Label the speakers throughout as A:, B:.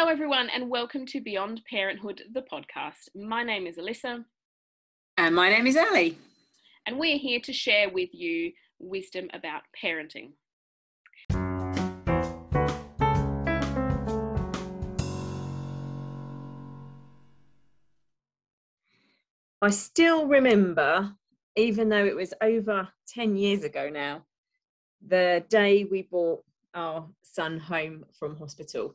A: Hello, everyone, and welcome to Beyond Parenthood, the podcast. My name is Alissa.
B: And my name is Ali.
A: And we're here to share with you wisdom about parenting.
B: I still remember, even though it was over 10 years ago now, the day we brought our son home from hospital.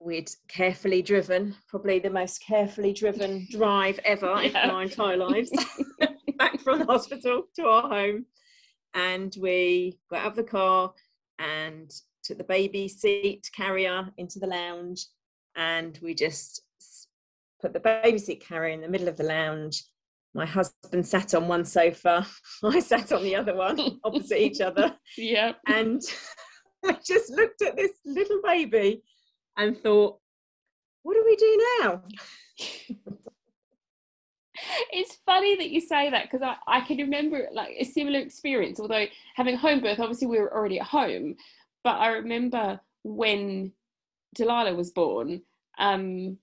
B: We'd carefully driven, probably the most carefully driven drive ever yeah. in our entire lives, back from the hospital to our home. And we got out of the car and took the baby seat carrier into the lounge. And we just put the baby seat carrier in the middle of the lounge. My husband sat on one sofa, I sat on the other one, opposite each other.
A: Yeah.
B: And I just looked at this little baby and thought, what do we do now?
A: it's funny that you say that because I, I can remember like a similar experience, although having home birth, obviously we were already at home. But I remember when Delilah was born, um,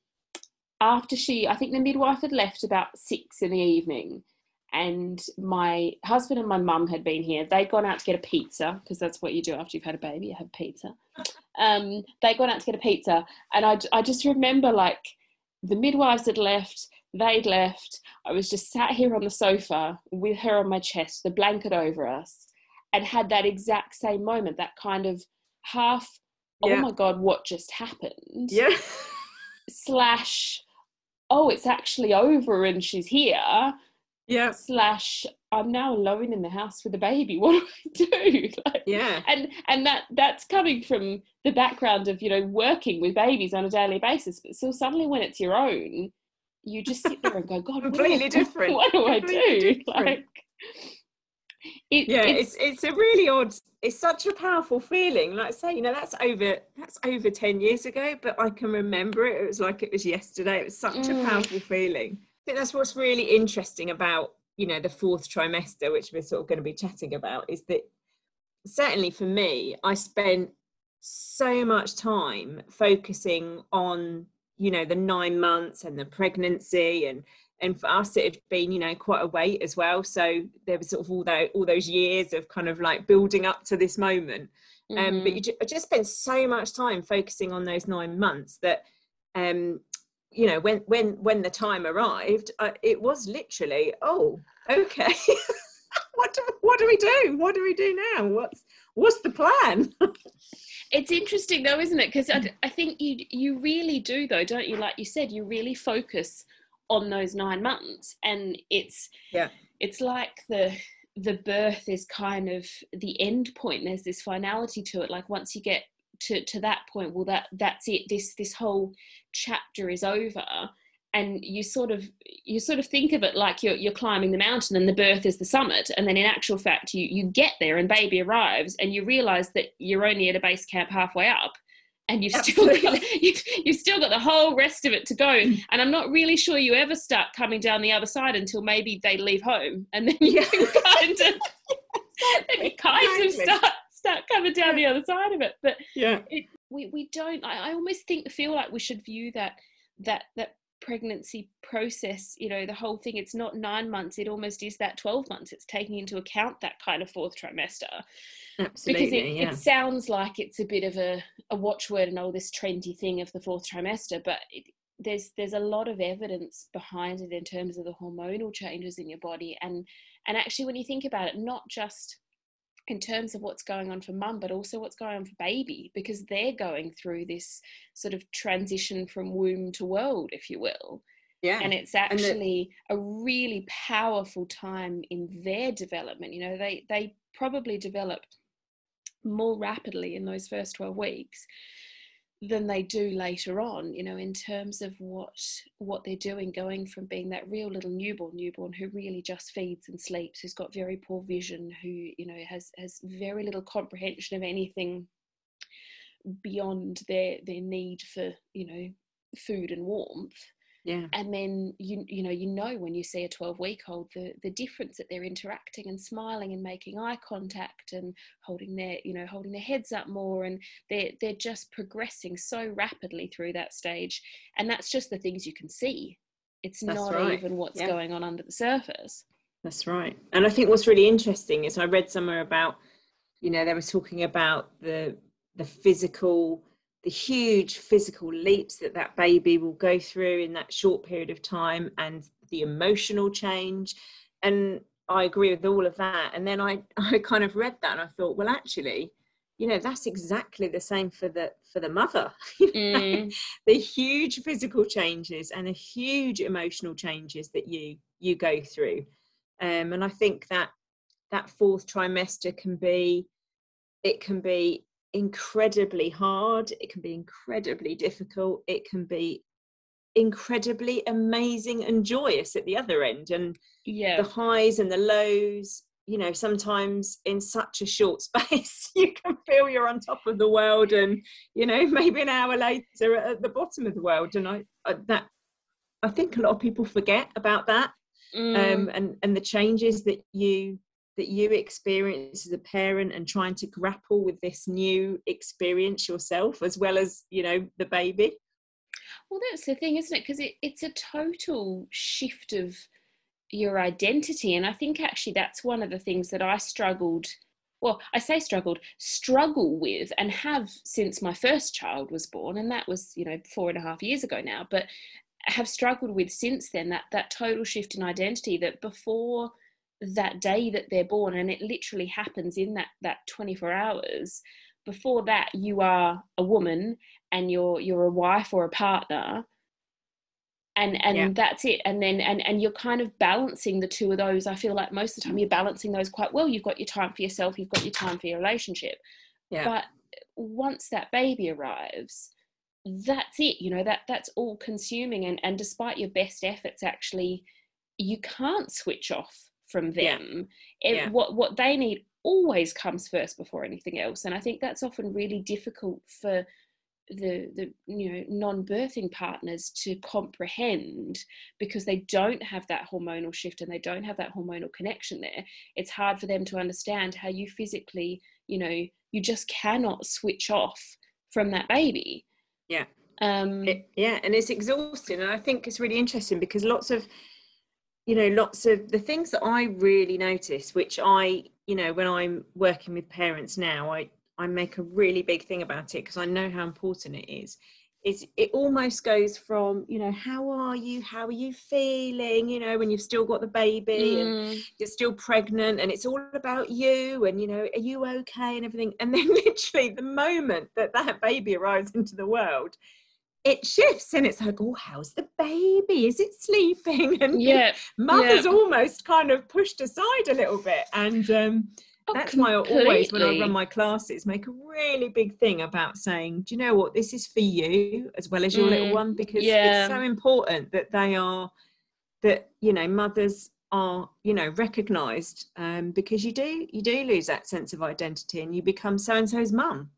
A: after she, I think the midwife had left about six in the evening, and my husband and my mum had been here. They'd gone out to get a pizza because that's what you do after you've had a baby, you have pizza. Um, they'd gone out to get a pizza, and I, I just remember like the midwives had left, they'd left. I was just sat here on the sofa with her on my chest, the blanket over us, and had that exact same moment, that kind of half, oh yeah. oh my God, what just happened?
B: Yeah.
A: slash, oh, it's actually over and she's here
B: yeah
A: slash i'm now alone in the house with a baby. What do i do?
B: Like, yeah.
A: and and that that's coming from the background of you know working with babies on a daily basis. But so suddenly when it's your own you just sit there and go god
B: completely
A: what
B: different.
A: What do i do? Like
B: it, yeah it's, it's, it's a really odd it's such a powerful feeling. Like I say you know that's over that's over 10 years ago but i can remember it. It was like it was yesterday. It was such mm. a powerful feeling. I think that's what's really interesting about you know the fourth trimester, which we're sort of going to be chatting about, is that certainly for me, I spent so much time focusing on you know the nine months and the pregnancy and and for us it had been you know quite a wait as well so there was sort of all that all those years of kind of like building up to this moment mm-hmm. um but you mm-hmm. just spent so much time focusing on those nine months that um you know when when when the time arrived uh, it was literally oh okay. What do, what do we do? What do we do now? What's what's the plan?
A: It's interesting though isn't it? Because I, I think you you really do though don't you? Like you said you really focus on those nine months and it's
B: yeah.
A: it's like the the birth is kind of the end point. There's this finality to it. Like once you get to to that point well that that's it. This this whole chapter is over. And you sort of you sort of think of it like you're you're climbing the mountain and the birth is the summit. And then in actual fact you you get there and baby arrives and you realize that you're only at a base camp halfway up and you've Absolutely. still got, you've, you've still got the whole rest of it to go. Mm. And i'm not really sure you ever start coming down the other side until maybe they leave home and then you yeah. kind of then you kind of start start coming down the other side of it. But
B: yeah,
A: it, we we don't. I, I almost think feel like we should view that that that pregnancy process you know the whole thing it's not nine months it almost is that 12 months it's taking into account that kind of fourth trimester
B: Absolutely,
A: because it,
B: yeah.
A: it sounds like it's a bit of a, a watchword and all this trendy thing of the fourth trimester but it, there's there's a lot of evidence behind it in terms of the hormonal changes in your body and and actually when you think about it not just in terms of what's going on for mum, but also what's going on for baby, because they're going through this sort of transition from womb to world, if you will.
B: Yeah.
A: And it's actually and the- a really powerful time in their development. You know, they they probably develop more rapidly in those first 12 weeks than they do later on you know in terms of what what they're doing going from being that real little newborn newborn who really just feeds and sleeps who's got very poor vision who you know has has very little comprehension of anything beyond their their need for you know food and warmth
B: yeah.
A: And then you you know you know when you see a 12 week old the the difference that they're interacting and smiling and making eye contact and holding their you know holding their heads up more and they're they're just progressing so rapidly through that stage. And that's just the things you can see. It's that's not right. even what's yeah. going on under the surface.
B: That's right. And i think what's really interesting is i read somewhere about you know they were talking about the the physical the huge physical leaps that that baby will go through in that short period of time and the emotional change. And i agree with all of that. And then i i kind of read that and i thought well actually you know that's exactly the same for the for the mother mm. the huge physical changes and the huge emotional changes that you you go through. Um, and i think that that fourth trimester can be it can be incredibly hard, it can be incredibly difficult, it can be incredibly amazing and joyous at the other end. And
A: yeah.
B: the highs and the lows, you know, sometimes in such a short space, you can feel you're on top of the world, and you know, maybe an hour later at the bottom of the world. And I, I that I think a lot of people forget about that, mm. um, and and the changes that you that you experience as a parent and trying to grapple with this new experience yourself as well as you know the baby?
A: Well that's the thing isn't it? Because it, it's a total shift of your identity and i think actually that's one of the things that i struggled well i say struggled struggle with and have since my first child was born and that was you know four and a half years ago now but have struggled with since then that that total shift in identity that before that day that they're born and it literally happens in that that 24 hours. Before that you are a woman and you're you're a wife or a partner. And and yeah. that's it. And then and and you're kind of balancing the two of those. I feel like most of the time you're balancing those quite well. You've got your time for yourself you've got your time for your relationship. Yeah. but once that baby arrives that's it you know that that's all consuming. And and despite your best efforts actually you can't switch off from them yeah. It, yeah. what what they need always comes first before anything else. And i think that's often really difficult for the the you know non-birthing partners to comprehend because they don't have that hormonal shift and they don't have that hormonal connection there. It's hard for them to understand how you physically you know you just cannot switch off from that baby.
B: Yeah.
A: Um
B: it, yeah and it's exhausting. And i think it's really interesting because lots of you know lots of the things that i really notice which i you know when i'm working with parents now i i make a really big thing about it because i know how important it is is it almost goes from you know how are you? How are you feeling? You know when you've still got the baby mm. and you're still pregnant and it's all about you and you know are you okay? and everything. And then literally the moment that that baby arrives into the world it shifts and it's like, oh, how's the baby? Is it sleeping? And
A: yeah,
B: mother's yeah. almost kind of pushed aside a little bit. And um, oh, that's completely. why I always, when I run my classes, make a really big thing about saying, do you know what? This is for you as well as your mm, little one because yeah. it's so important that they are, that, you know, mothers are you know recognized um, because you do you do lose that sense of identity and you become so and so's mum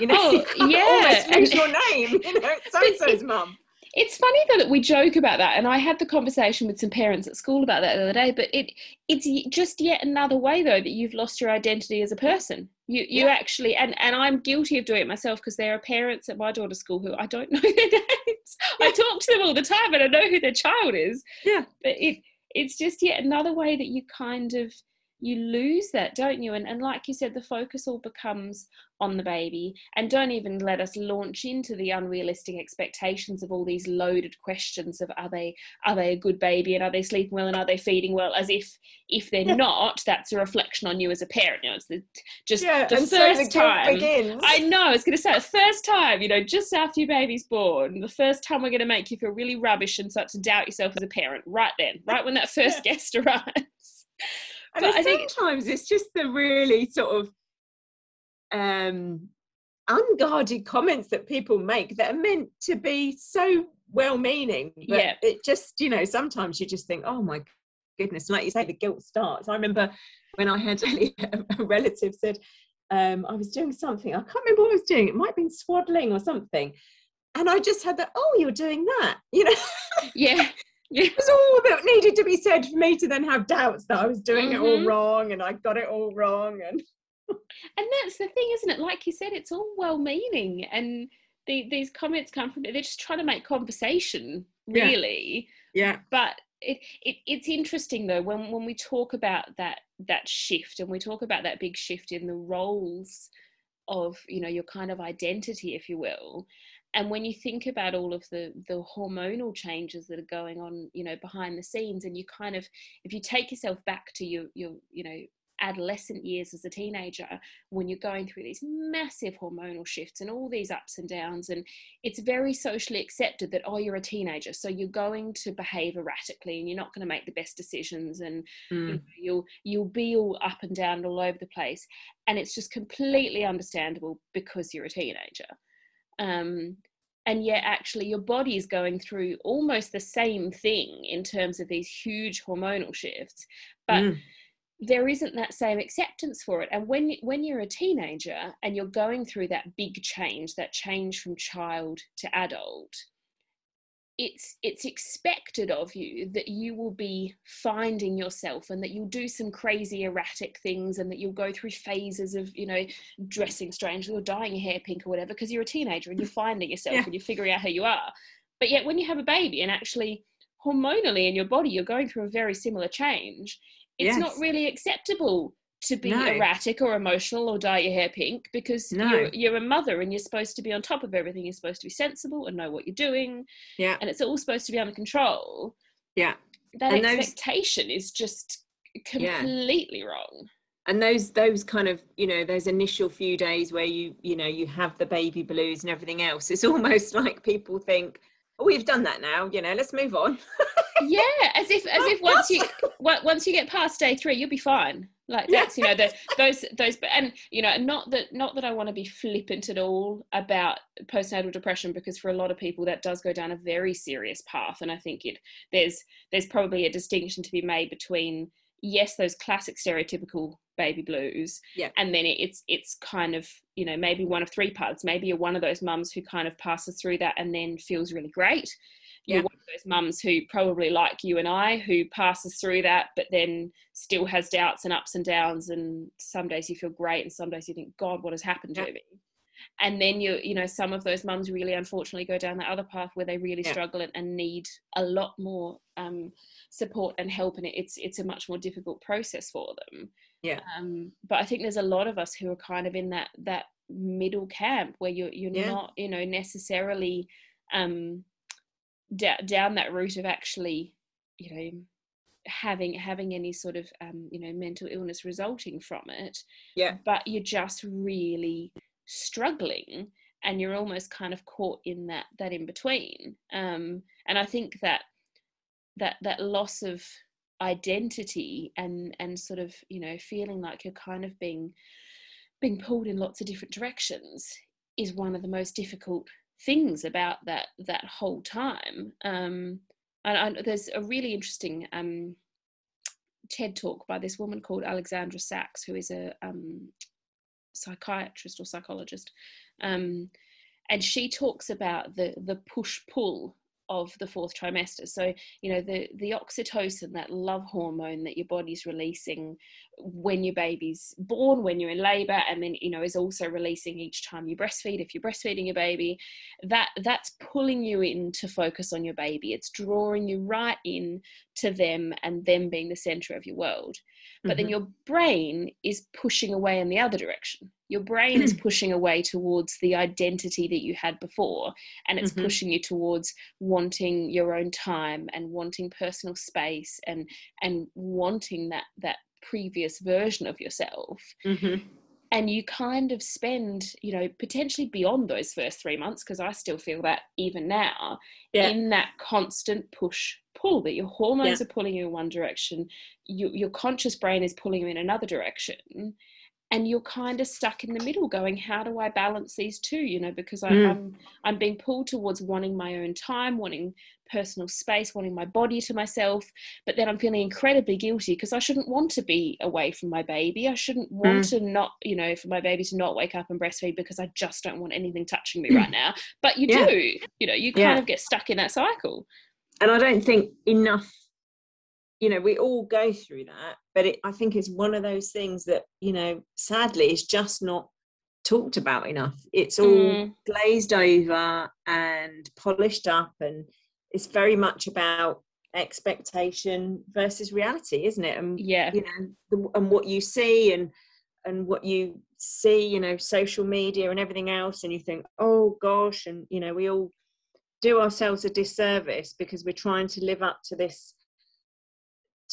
B: you know, oh, you yeah. almost your name. You know, so and so's mum.
A: It's funny though that we joke about that, and I had the conversation with some parents at school about that the other day. But it it's just yet another way though that you've lost your identity as a person. You you yeah. actually and and I'm guilty of doing it myself because there are parents at my daughter's school who I don't know their names. Yeah. I talk to them all the time and I know who their child is.
B: Yeah,
A: but it it's just yet another way that you kind of you lose that don't you? And, and like you said the focus all becomes on the baby. And don't even let us launch into the unrealistic expectations of all these loaded questions of are they are they a good baby and are they sleeping well and are they feeding well? As if if they're not that's a reflection on you as a parent. You know it's the, just yeah, the first so time. begins. i know i was going to say the first time you know just after your baby's born the first time we're going to make you feel really rubbish and start to doubt yourself as a parent right then right when that first yeah. guest arrives
B: but sometimes think... it's just the really sort of um, unguarded comments that people make that are meant to be so well meaning.
A: yeah.
B: It just, you know, sometimes you just think, oh my goodness. and like you say, the guilt starts. I remember when I had a relative said, um, I was doing something, I can't remember what I was doing, it might have been swaddling or something. and I just had that, oh, you're doing that, you know?
A: Yeah.
B: It was all that needed to be said for me to then have doubts that I was doing mm-hmm. it all mm-hmm. wrong and I got it all wrong. And
A: and that's the thing, isn't it? Like you said, it's all well meaning and the, these comments come from they're just trying to make conversation, really.
B: Yeah. yeah.
A: But it, it it's interesting though when when we talk about that that shift and we talk about that big shift in the roles of you know your kind of identity if you will and when you think about all of the the hormonal changes that are going on you know behind the scenes and you kind of if you take yourself back to your your you know adolescent years as a teenager when you're going through these massive hormonal shifts and all these ups and downs and it's very socially accepted that oh you're a teenager so you're going to behave erratically and you're not going to make the best decisions and mm. you you'll you'll be all up and down all over the place and it's just completely understandable because you're a teenager um, and yet actually your body is going through almost the same thing in terms of these huge hormonal shifts but mm. there isn't that same acceptance for it and when when you're a teenager and you're going through that big change that change from child to adult it's it's expected of you that you will be finding yourself and that you'll do some crazy erratic things and that you'll go through phases of you know dressing strangely or dyeing your hair pink or whatever because you're a teenager and you're finding yourself yeah. and you're figuring out who you are but yet when you have a baby and actually hormonally in your body you're going through a very similar change it's yes. not really acceptable to be no. erratic or emotional or dye your hair pink because no. you're, you're a mother and you're supposed to be on top of everything. You're supposed to be sensible and know what you're doing.
B: Yeah.
A: And it's all supposed to be under control.
B: Yeah.
A: That and expectation those, is just completely yeah. wrong.
B: And those those kind of you know those initial few days where you you know you have the baby blues and everything else, it's almost like people think, oh, we've done that now. You know, let's move on.
A: yeah, as if as if once you once you get past day three, you'll be fine like that's you know the, those those and you know not that not that i want to be flippant at all about postnatal depression because for a lot of people that does go down a very serious path and i think it there's there's probably a distinction to be made between yes those classic stereotypical baby blues
B: yeah.
A: and then it, it's it's kind of you know maybe one of three parts maybe you're one of those mums who kind of passes through that and then feels really great yeah. you're one of those mums who probably like you and I who passes through that but then still has doubts and ups and downs and some days you feel great and some days you think god what has happened yeah. to me and then you you know some of those mums really unfortunately go down that other path where they really yeah. struggle and need a lot more um, support and help and it's it's a much more difficult process for them
B: yeah
A: um, but i think there's a lot of us who are kind of in that that middle camp where you're you're yeah. not you know necessarily um d- down that route of actually you know having having any sort of um, you know mental illness resulting from it.
B: Yeah.
A: But you're just really struggling and you're almost kind of caught in that that in between. Um, and i think that that that loss of identity and and sort of you know feeling like you're kind of being being pulled in lots of different directions is one of the most difficult things about that that whole time. Um, and, and, there's a really interesting um, TED talk by this woman called Alexandra Sacks, who is a um, psychiatrist or psychologist, um, and she talks about the the push pull of the fourth trimester. So, you know, the, the oxytocin, that love hormone that your body's releasing when your baby's born, when you're in labor, and then, you know, is also releasing each time you breastfeed, if you're breastfeeding your baby, that that's pulling you in to focus on your baby. It's drawing you right in to them and them being the center of your world. But mm-hmm. then your brain is pushing away in the other direction your brain is pushing away towards the identity that you had before and it's mm-hmm. pushing you towards wanting your own time and wanting personal space and and wanting that that previous version of yourself
B: mm-hmm.
A: and you kind of spend you know potentially beyond those first three months because i still feel that even now yeah. in that constant push pull that your hormones yeah. are pulling you in one direction you, your conscious brain is pulling you in another direction and you're kind of stuck in the middle going how do i balance these two you know because I, mm. i'm i'm being pulled towards wanting my own time wanting personal space wanting my body to myself but then i'm feeling incredibly guilty because i shouldn't want to be away from my baby i shouldn't want mm. to not you know for my baby to not wake up and breastfeed because i just don't want anything touching me right now but you yeah. do you know you kind yeah. of get stuck in that cycle
B: and i don't think enough you know we all go through that but it, i think it's one of those things that you know sadly is just not talked about enough. It's all mm. glazed over and polished up and it's very much about expectation versus reality isn't it? And
A: yeah.
B: you know the, and what you see and and what you see you know social media and everything else and you think oh gosh and you know we all do ourselves a disservice because we're trying to live up to this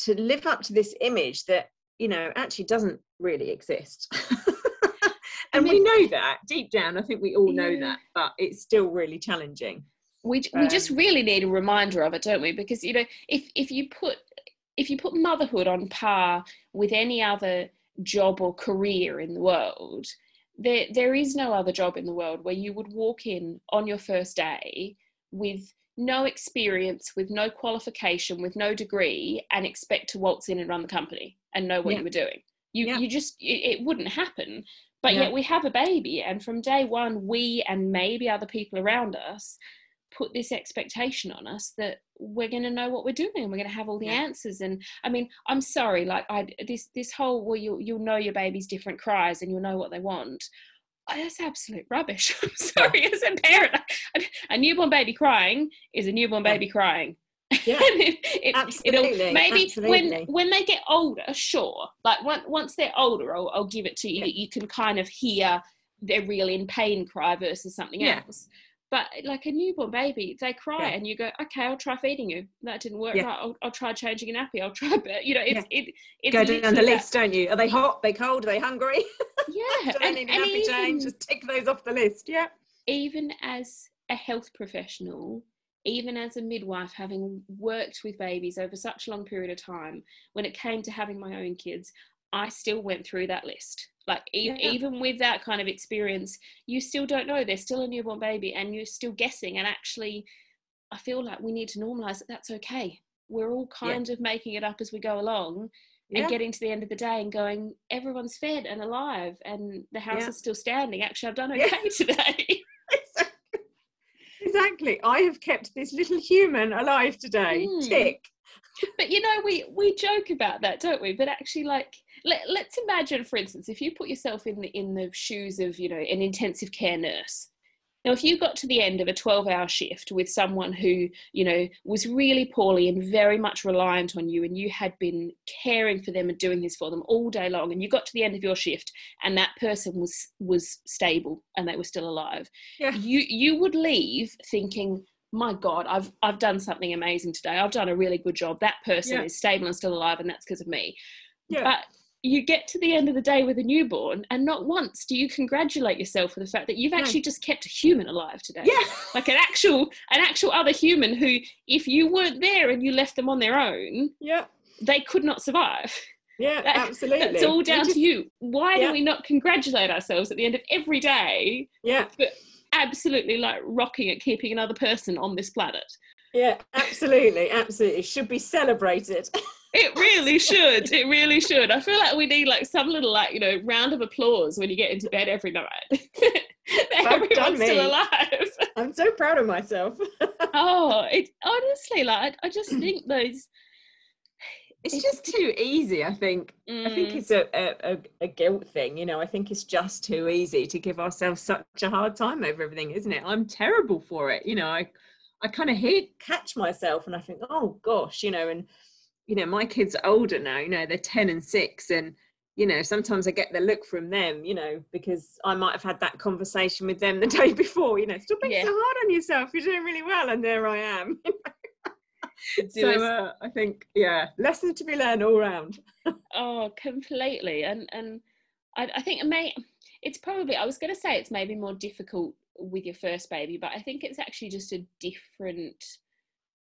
B: to live up to this image that you know actually doesn't really exist. And I mean, we know that deep down i think we all know yeah. that but it's still really challenging.
A: We, um, we just really need a reminder of it don't we? Because you know if if you put if you put motherhood on par with any other job or career in the world there there is no other job in the world where you would walk in on your first day with no experience, with no qualification, with no degree, and expect to waltz in and run the company and know what yeah. you were doing. You yeah. you just it, it, wouldn't happen. But yeah. yet we have a baby, and from day one, we and maybe other people around us put this expectation on us that we're going to know what we're doing and we're going to have all the answers and i mean i'm sorry like i this this whole well you you'll know your baby's different cries and you'll know what they want oh, that's absolute rubbish. I'm sorry, as a parent, a newborn baby crying is a newborn baby crying.
B: Yeah, it, it, absolutely.
A: maybe
B: absolutely.
A: when when they get older, sure. Like when, once they're older, I'll, I'll give it to you. Yeah. You can kind of hear they're really in pain cry versus something yeah. else. But like a newborn baby, they cry yeah. and you go, okay, I'll try feeding you. That didn't work. Yeah. Right, I'll, I'll, try changing a nappy. I'll try, but you know, it's yeah. it. It's
B: go down the list, don't you? Are they hot? Are they cold? Are they hungry?
A: Yeah,
B: Do they need a nappy even, change? Just tick those off the list. Yeah.
A: Even as a health professional, even as a midwife, having worked with babies over such a long period of time, when it came to having my own kids, I still went through that list. Like e- yeah. even with that kind of experience, you still don't know. They're still a newborn baby, and you're still guessing. And actually, I feel like we need to normalize that. That's okay. We're all kind yeah. of making it up as we go along, and getting to the end of the day and going, everyone's fed and alive, and the house is still standing. Actually, I've done okay today.
B: exactly. I have kept this little human alive today. Mm. Tick.
A: But you know, we we joke about that, don't we? But actually, like let, let's imagine for instance if you put yourself in the in the shoes of you know an intensive care nurse now if you got to the end of a 12 hour shift with someone who you know was really poorly and very much reliant on you and you had been caring for them and doing this for them all day long and you got to the end of your shift and that person was was stable and they were still alive yeah. you you would leave thinking my god i've i've done something amazing today i've done a really good job that person yeah. is stable and still alive and that's because of me yeah. but you get to the end of the day with a newborn and not once do you congratulate yourself for the fact that you've actually just kept a human alive today.
B: Yeah.
A: Like an actual an actual other human who if you weren't there and you left them on their own
B: yeah.
A: they could not survive.
B: Yeah that, absolutely.
A: it's all down just, to you. Why yeah. do we not congratulate ourselves at the end of every day
B: yeah.
A: but absolutely like rocking at keeping another person on this planet?
B: Yeah absolutely absolutely. Should be celebrated
A: It really should. It really should. I feel like we need like some little like you know round of applause when you get into bed every night. Everyone's still alive.
B: I'm so proud of myself.
A: oh, it honestly like I just think those.
B: It's, it's just too easy. I think. Mm. I think mm. it's a, a a guilt thing. You know, I think it's just too easy to give ourselves such a hard time over everything, isn't it? I'm terrible for it. You know, I I kind of hate catch myself and I think, oh gosh, you know, and you know my kids are older now you know they're 10 and 6 and you know sometimes i get the look from them you know because i might have had that conversation with them the day before you know stop being yeah. so hard on yourself you're doing really well and there i am so uh, i think yeah lessons to be learned all round
A: oh completely and and I, I think it may it's probably i was going to say it's maybe more difficult with your first baby but i think it's actually just a different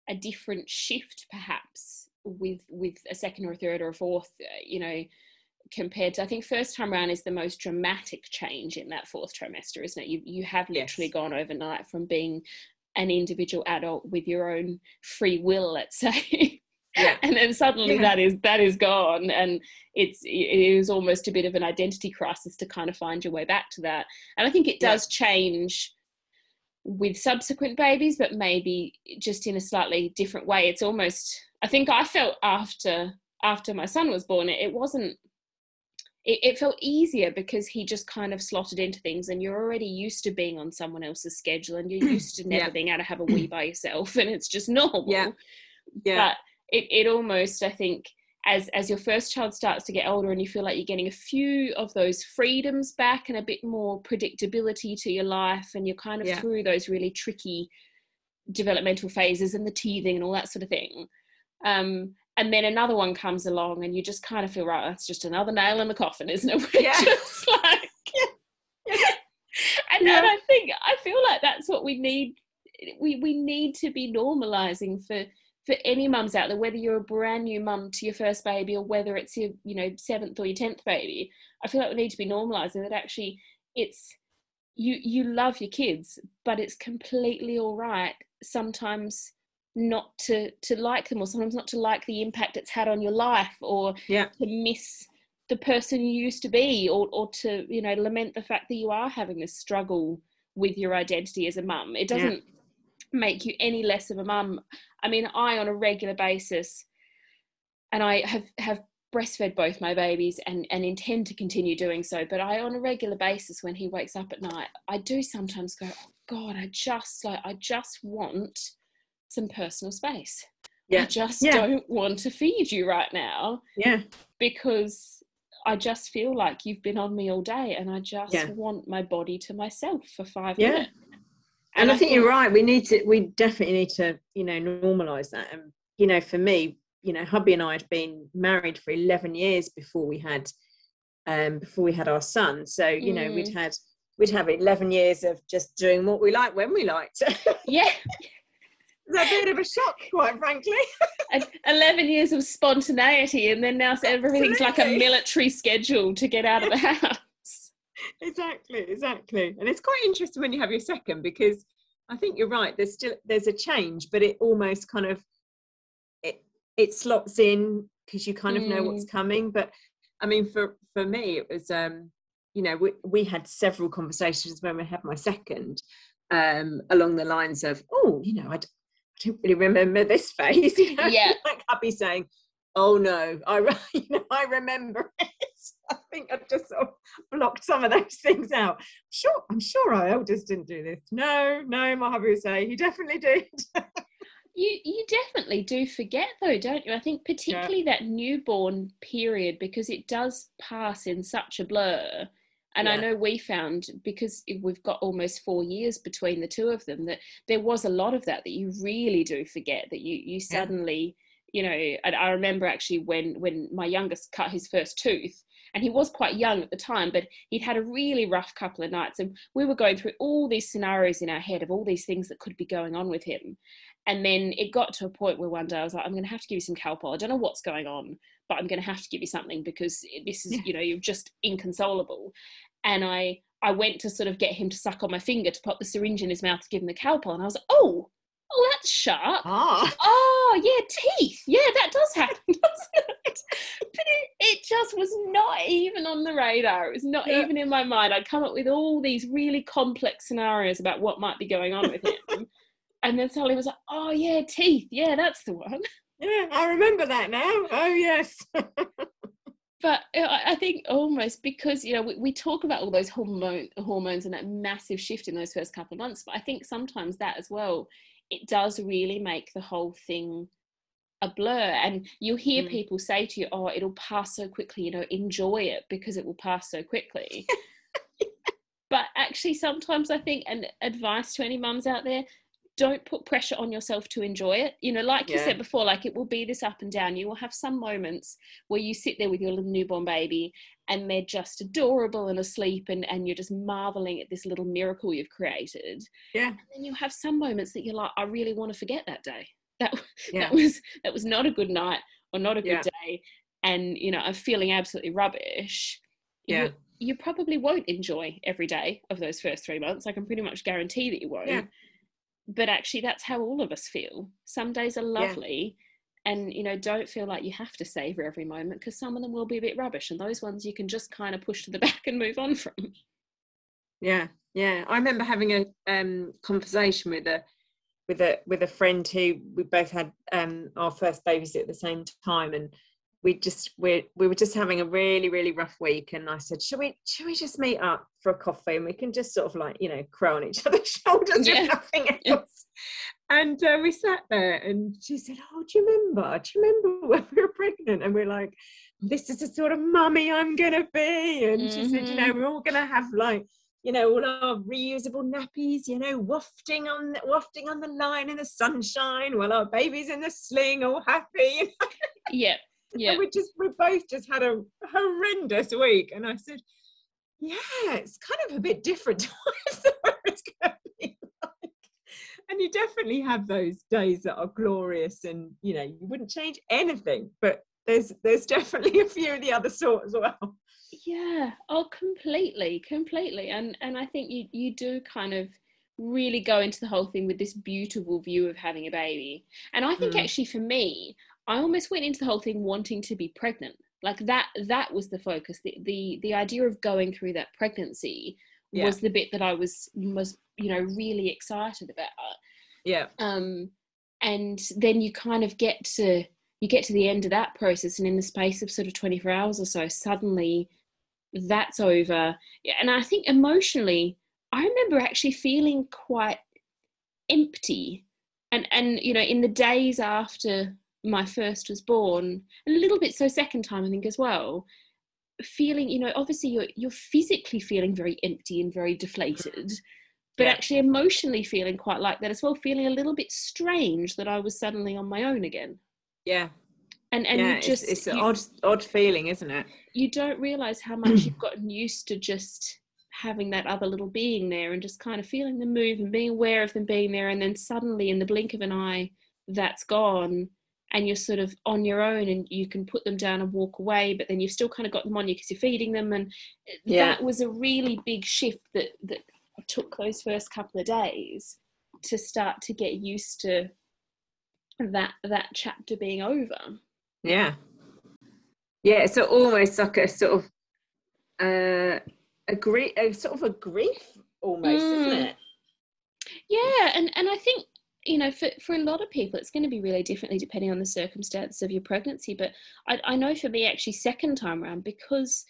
A: a different shift perhaps with with a second or a third or a fourth uh, you know compared to I think first time around is the most dramatic change in that fourth trimester, isn't it? You you have literally yes. gone overnight from being an individual adult with your own free will, let's say. Yeah. and then suddenly yeah. that is that is gone and it's it is almost a bit of an identity crisis to kind of find your way back to that and i think it does yeah. change with subsequent babies but maybe just in a slightly different way it's almost i think i felt after after my son was born it, it wasn't it, it, felt easier because he just kind of slotted into things and you're already used to being on someone else's schedule and you're used to never yeah. being able to have a wee by yourself and it's just normal
B: yeah yeah
A: but it, it almost i think as as your first child starts to get older and you feel like you're getting a few of those freedoms back and a bit more predictability to your life and you're kind of yeah. through those really tricky developmental phases and the teething and all that sort of thing um, and then another one comes along and you just kind of feel right that's just another nail in the coffin isn't it We're yeah. just like and, yeah. and i think i feel like that's what we need we we need to be normalizing for for any mums out there whether you're a brand new mum to your first baby or whether it's your you know seventh or your tenth baby i feel like we need to be normalizing that actually it's you you love your kids but it's completely all right sometimes not to to like them or sometimes not to like the impact it's had on your life or
B: yeah.
A: to miss the person you used to be or or to you know lament the fact that you are having this struggle with your identity as a mum it doesn't yeah. make you any less of a mum i mean i on a regular basis and i have have breastfed both my babies and and intend to continue doing so but i on a regular basis when he wakes up at night i do sometimes go oh god i just like i just want some personal space. Yeah. I just yeah. don't want to feed you right now.
B: Yeah.
A: Because I just feel like you've been on me all day and I just yeah. want my body to myself for five yeah. minutes.
B: And, and I, I think, think you're right. We need to, we definitely need to, you know, normalize that. And, you know, for me, you know, hubby and I had been married for 11 years before we had, um, before we had our son. So, you know, we'd mm. had, we'd have 11 years of just doing what we like when we liked.
A: yeah.
B: A bit of a shock, quite frankly.
A: 11 years of spontaneity, and then now everything's like a military schedule to get out of the house.
B: exactly, exactly. And it's quite interesting when you have your second because I think you're right. There's still there's a change, but it almost kind of it it slots in because you kind of know what's mm. coming. But I mean, for for me, it was um, you know we we had several conversations when we had my second um, along the lines of, oh, you know, I, I don't really remember this phase. You know?
A: Yeah.
B: like Happy saying, oh no, I, you know, I remember it. I think I've just sort of blocked some of those things out. Sure, I'm sure our elders didn't do this. No, no, my hubby would say he definitely did.
A: you you definitely do forget though, don't you? I think particularly yeah. that newborn period because it does pass in such a blur and yeah. I know we found because we've got almost four years between the two of them that there was a lot of that that you really do forget that you you suddenly yeah. you know and I remember actually when when my youngest cut his first tooth and he was quite young at the time but he'd had a really rough couple of nights and we were going through all these scenarios in our head of all these things that could be going on with him and then it got to a point where one day I was like I'm going to have to give you some Calpol I don't know what's going on but I'm going to have to give you something because this is, you know, you're just inconsolable and I I went to sort of get him to suck on my finger to pop the syringe in his mouth to give him the Calpol, and I was like, oh, oh, that's sharp.
B: Ah.
A: Oh, yeah, teeth. Yeah, that does happen, doesn't it? But it, it just was not even on the radar. It was not yeah. even in my mind. I'd come up with all these really complex scenarios about what might be going on with him. and then Sally was like, oh, yeah, teeth. Yeah, that's the one.
B: Yeah, I remember that now. Oh, yes
A: but I think almost because you know we, we talk about all those hormone hormones and that massive shift in those first couple of months, but I think sometimes that as well it does really make the whole thing a blur. And you'll hear mm. people say to you, "Oh, it'll pass so quickly," you know, enjoy it because it will pass so quickly. but actually, sometimes I think, and advice to any mums out there, don't put pressure on yourself to enjoy it. You know, like yeah. you said before, like it will be this up and down. You will have some moments where you sit there with your little newborn baby and they're just adorable and asleep and, and you're just marveling at this little miracle you've created.
B: Yeah.
A: And then you have some moments that you're like, I really want to forget that day. That yeah. that was that was not a good night or not a good yeah. day. and you know i'm feeling absolutely rubbish
B: yeah
A: you, you probably won't enjoy every day of those first three months i can pretty much guarantee that you won't
B: Yeah.
A: But actually that's how all of us feel some days are
B: Yeah.
A: lovely and you know don't feel like you have to savor every moment because some of them will be a bit rubbish and those ones you can just kind of push to the back and move on from
B: Yeah, yeah. I remember having a um, conversation with a with a with a friend who we both had um, our first babies at the same time, and we just we we were just having a really really rough week. And I said, should we should we just meet up for a coffee and we can just sort of like you know crow on each other's shoulders
A: Yeah.
B: nothing else.
A: Yeah.
B: And uh, we sat there, and she said, "Oh, do you remember? Do you remember when we were pregnant?" And we're like, "This is the sort of mummy I'm gonna be." And she said, "You know,
A: Mhm.
B: we're all gonna have like." you know, all our reusable nappies, you know, wafting on the, wafting on the line in the sunshine while our baby's in the sling, all happy.
A: yeah yeah
B: And we just we both just had a horrendous week. And I said, Yeah, it's kind of a bit different to what I thought it gonna be like. And you definitely have those days that are glorious and you know, you wouldn't change anything, but there's there's definitely a few of the other sort as well.
A: yeah oh completely completely and and i think you you do kind of really go into the whole thing with this beautiful view of having a baby and i think
B: Mm.
A: actually for me i almost went into the whole thing wanting to be pregnant. Like that that was the focus. The the, the idea of going through that pregnancy
B: Yeah.
A: was the bit that i was was you know really excited about.
B: Yeah.
A: um, and then you kind of get to you get to the end of that process and in the space of sort of 24 hours or so suddenly that's over. Yeah, and i think emotionally i remember actually feeling quite empty. And and you know in the days after my first was born and a little bit so second time i think as well feeling you know obviously you're you're physically feeling very empty and very deflated but
B: Yeah.
A: actually emotionally feeling quite like that as well feeling a little bit strange that i was suddenly on my own again
B: Yeah.
A: and and
B: yeah,
A: just
B: it's, it's an
A: you,
B: odd odd feeling, isn't it?
A: you don't realize how much you've gotten used to just having that other little being there and just kind of feeling them move and being aware of them being there and then suddenly in the blink of an eye that's gone and you're sort of on your own and you can put them down and walk away but then you've still kind of got them on you because you're feeding them and
B: Yeah.
A: that was a really big shift that that took those first couple of days to start to get used to that that chapter being over
B: Yeah. Yeah, so almost like a sort of uh, a grief, a sort of a grief almost, isn't
A: Mm.
B: it?
A: Yeah, and and I think you know for for a lot of people it's going to be really differently depending on the circumstances of your pregnancy. But I, I know for me actually second time around because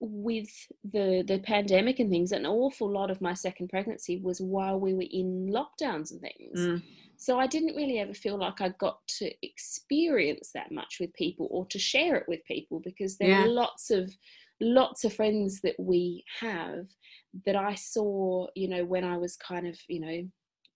A: with the the pandemic and things, an awful lot of my second pregnancy was while we were in lockdowns and things.
B: Mm.
A: So I didn't really ever feel like I got to experience that much with people or to share it with people because there
B: Yeah.
A: were lots of lots of friends that we have that I saw, you know, when I was kind of, you know,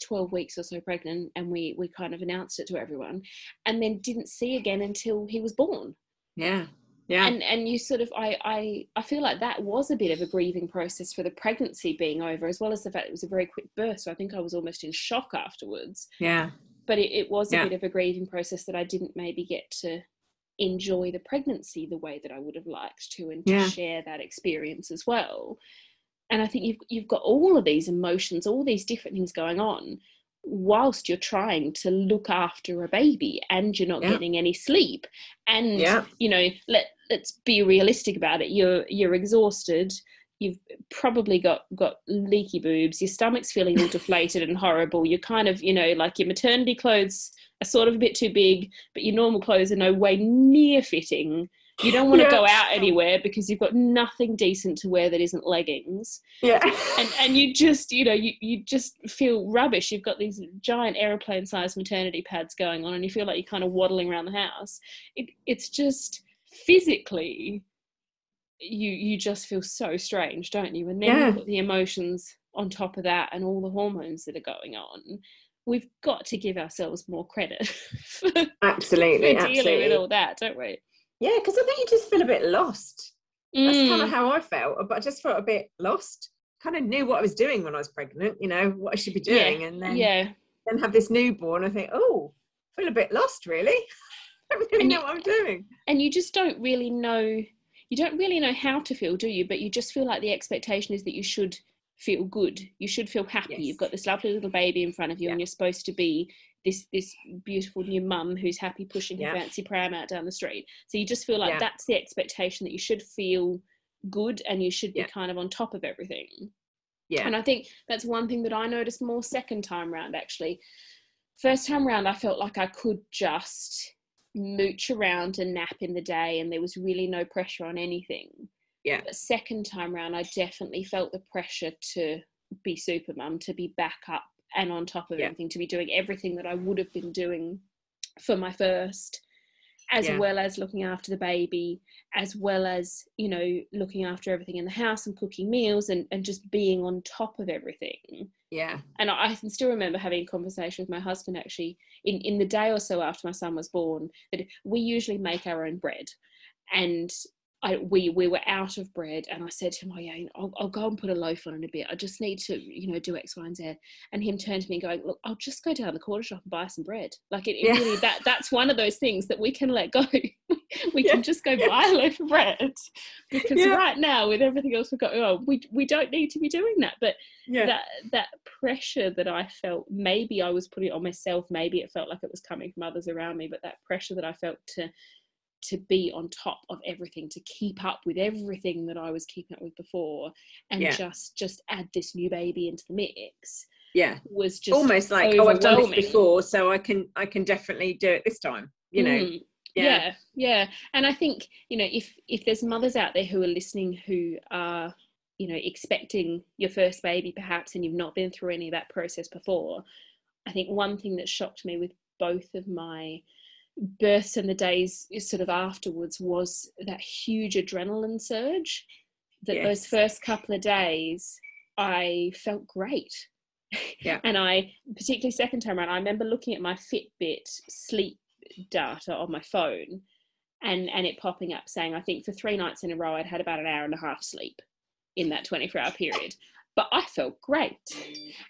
A: 12 weeks or so pregnant and we we kind of announced it to everyone and then didn't see again until he was born.
B: Yeah, yeah,
A: and and you sort of I, I i feel like that was a bit of a grieving process for the pregnancy being over as well as the fact it was a very quick birth so i think i was almost in shock afterwards.
B: Yeah,
A: but it, it was a
B: Yeah.
A: bit of a grieving process that i didn't maybe get to enjoy the pregnancy the way that i would have liked to and to
B: Yeah.
A: share that experience as well and i think you've, you've got all of these emotions all these different things going on whilst you're trying to look after a baby and you're not
B: Yeah.
A: getting any sleep. And
B: yeah,
A: you know let let's be realistic about it. You're you're exhausted. You've probably got got leaky boobs. Your stomach's feeling all deflated and horrible. You're kind of you know like your maternity clothes are sort of a bit too big but your normal clothes are no way near fitting you don't want to
B: Yeah.
A: go out anywhere because you've got nothing decent to wear that isn't leggings.
B: Yeah.
A: and and you just you know you, you just feel rubbish. You've got these giant aeroplane sized maternity pads going on and you feel like you're kind of waddling around the house. It, it's just physically you you just feel so strange don't you? And then
B: Yeah.
A: you put the emotions on top of that and all the hormones that are going on. We've got to give ourselves more credit for, for
B: absolutely,
A: dealing with all that don't we
B: Yeah, because I think you just feel a bit lost. That's kind
A: Mm,
B: of how I felt, but I just felt a bit lost. Kind of knew what I was doing when I was pregnant, you know, what I should be
A: Yeah,
B: doing, and then
A: yeah
B: then have this newborn. I think, oh, feel a bit lost, really. I don't really know what I'm doing.
A: And you just don't really know you don't really know how to feel, do you? But you just feel like the expectation is that you should feel good. You should feel happy. Yes. You've got this lovely little baby in front of you, yeah. and you're supposed to be this this beautiful new mum who's happy pushing her yeah. fancy pram out down the street. So you just feel like yeah. that's the expectation that you should feel good and you should be kind of on top of everything. Yeah. And I think that's one thing that I noticed more second time round actually. First time round I felt like I could just mooch around and nap in the day and there was really no pressure on anything.
B: Yeah.
A: But second time round, I definitely felt the pressure to be super mum, to be back up and on top of yeah. everything, to be doing everything that I would have been doing for my first, as yeah. well as looking after the baby, as well as, you know, looking after everything in the house and cooking meals and, and just being on top of everything.
B: Yeah.
A: And I, I can still remember having a conversation with my husband actually in, in the day or so after my son was born that we usually make our own bread. And I, we we were out of bread, and I said to him, "Oh yeah, I'll, I'll go and put a loaf on in a bit. I just need to, you know, do X, Y, and Z." And him turned to me, going, "Look, I'll just go down the corner shop and buy some bread. Like it, it yeah. really that that's one of those things that we can let go. we yeah. can just go yeah. buy a loaf of bread because right now, with everything else we've got, oh, we we don't need to be doing that. But that that pressure that I felt, maybe I was putting it on myself. Maybe it felt like it was coming from others around me. But that pressure that I felt to to be on top of everything to keep up with everything that i was keeping up with before and yeah. just just add this new baby into the mix
B: yeah
A: was just
B: almost like oh i've done this before so i can i can definitely do it this time you know mm.
A: yeah. yeah yeah and i think you know if if there's mothers out there who are listening who are you know expecting your first baby perhaps and you've not been through any of that process before i think one thing that shocked me with both of my births and the days sort of afterwards was that huge adrenaline surge that yes. those first couple of days I felt great.
B: Yeah.
A: and I, particularly second time around, I remember looking at my Fitbit sleep data on my phone and, and it popping up saying, I think for three nights in a row, I'd had about an hour and a half sleep in that 24 hour period but I felt great.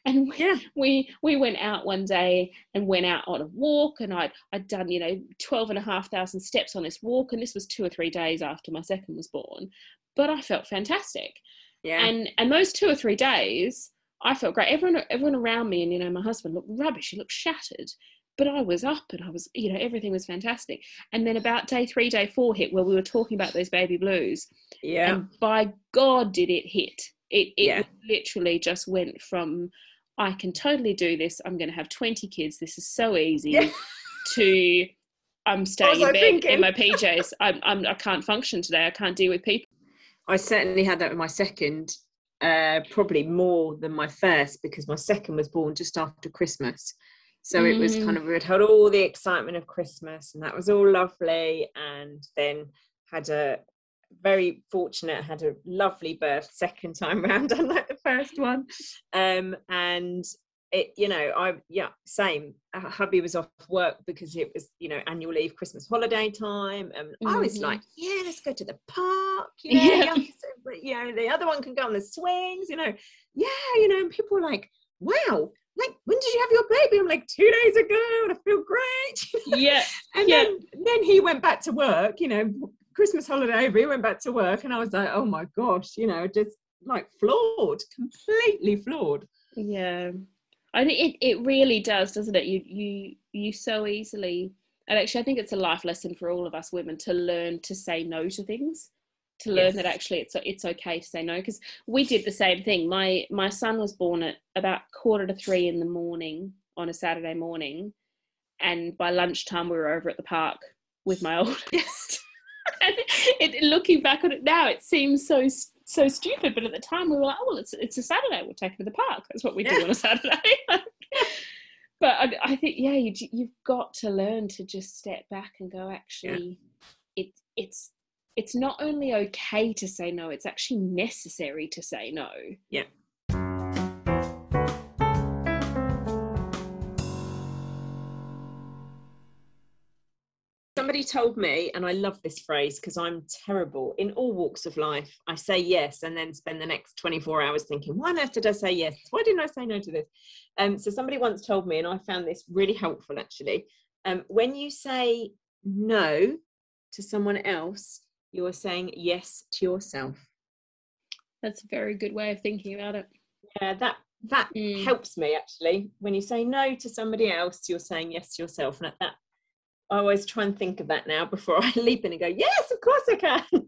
A: And we, yeah. we we went out one day and went out on a walk and I'd I'd done, you know, 12 and a half thousand steps on this walk and this was two or three days after my second was born. But I felt fantastic.
B: Yeah.
A: And and those two or three days I felt great. Everyone everyone around me and you know my husband looked rubbish, he looked shattered. But I was up and I was, you know, everything was fantastic. And then about day three, day four hit where we were talking about those baby blues.
B: Yeah.
A: And by God did it hit it, it yeah. literally just went from I can totally do this. I'm going to have 20 kids. This is so easy. Yeah. To I'm staying in bed thinking? in my PJs. I'm, I'm I can't function today. I can't deal with people.
B: I certainly had that with my second, uh, probably more than my first because my second was born just after Christmas. So mm. it was kind mm. of we had had all the excitement of Christmas and that was all lovely, and then had a very fortunate had a lovely birth second time round unlike the first one um, and it you know i yeah same uh, hubby was off work because it was you know annual leave christmas holiday time and mm-hmm. i was mm-hmm. like yeah let's go to the park you know, yeah. you know the other one can go on the swings you know yeah you know and people were like wow like when did you have your baby i'm like two days ago and i feel great
A: yeah
B: and
A: yeah.
B: then then he went back to work you know Christmas holiday we went back to work, and I was like, oh my gosh, you know, just like floored, completely floored.
A: Yeah, I think it it really does, doesn't it? You you you so easily, and actually, I think it's a life lesson for all of us women to learn to say no to things. To learn yes. that actually it's it's okay to say no because we did the same thing. My my son was born at about quarter to three in the morning on a Saturday morning, and by lunchtime we were over at the park with my oldest and it, looking back on it now, it seems so so stupid. But at the time, we were like, "Oh, well, it's it's a Saturday. We'll take it to the park. That's what we yeah. do on a Saturday." but I, I, think, yeah, you, you've got to learn to just step back and go. Actually, yeah. it it's it's not only okay to say no; it's actually necessary to say no.
B: Yeah. Somebody told me, and I love this phrase because I'm terrible in all walks of life. I say yes and then spend the next 24 hours thinking, why on earth did I say yes? Why didn't I say no to this? Um, so somebody once told me, and I found this really helpful actually. Um, when you say no to someone else, you're saying yes to yourself.
A: That's a very good way of thinking about it.
B: Yeah, that that mm. helps me actually. When you say no to somebody else, you're saying yes to yourself. And that I always try and think of that now before I leap in and go, yes, of course I can.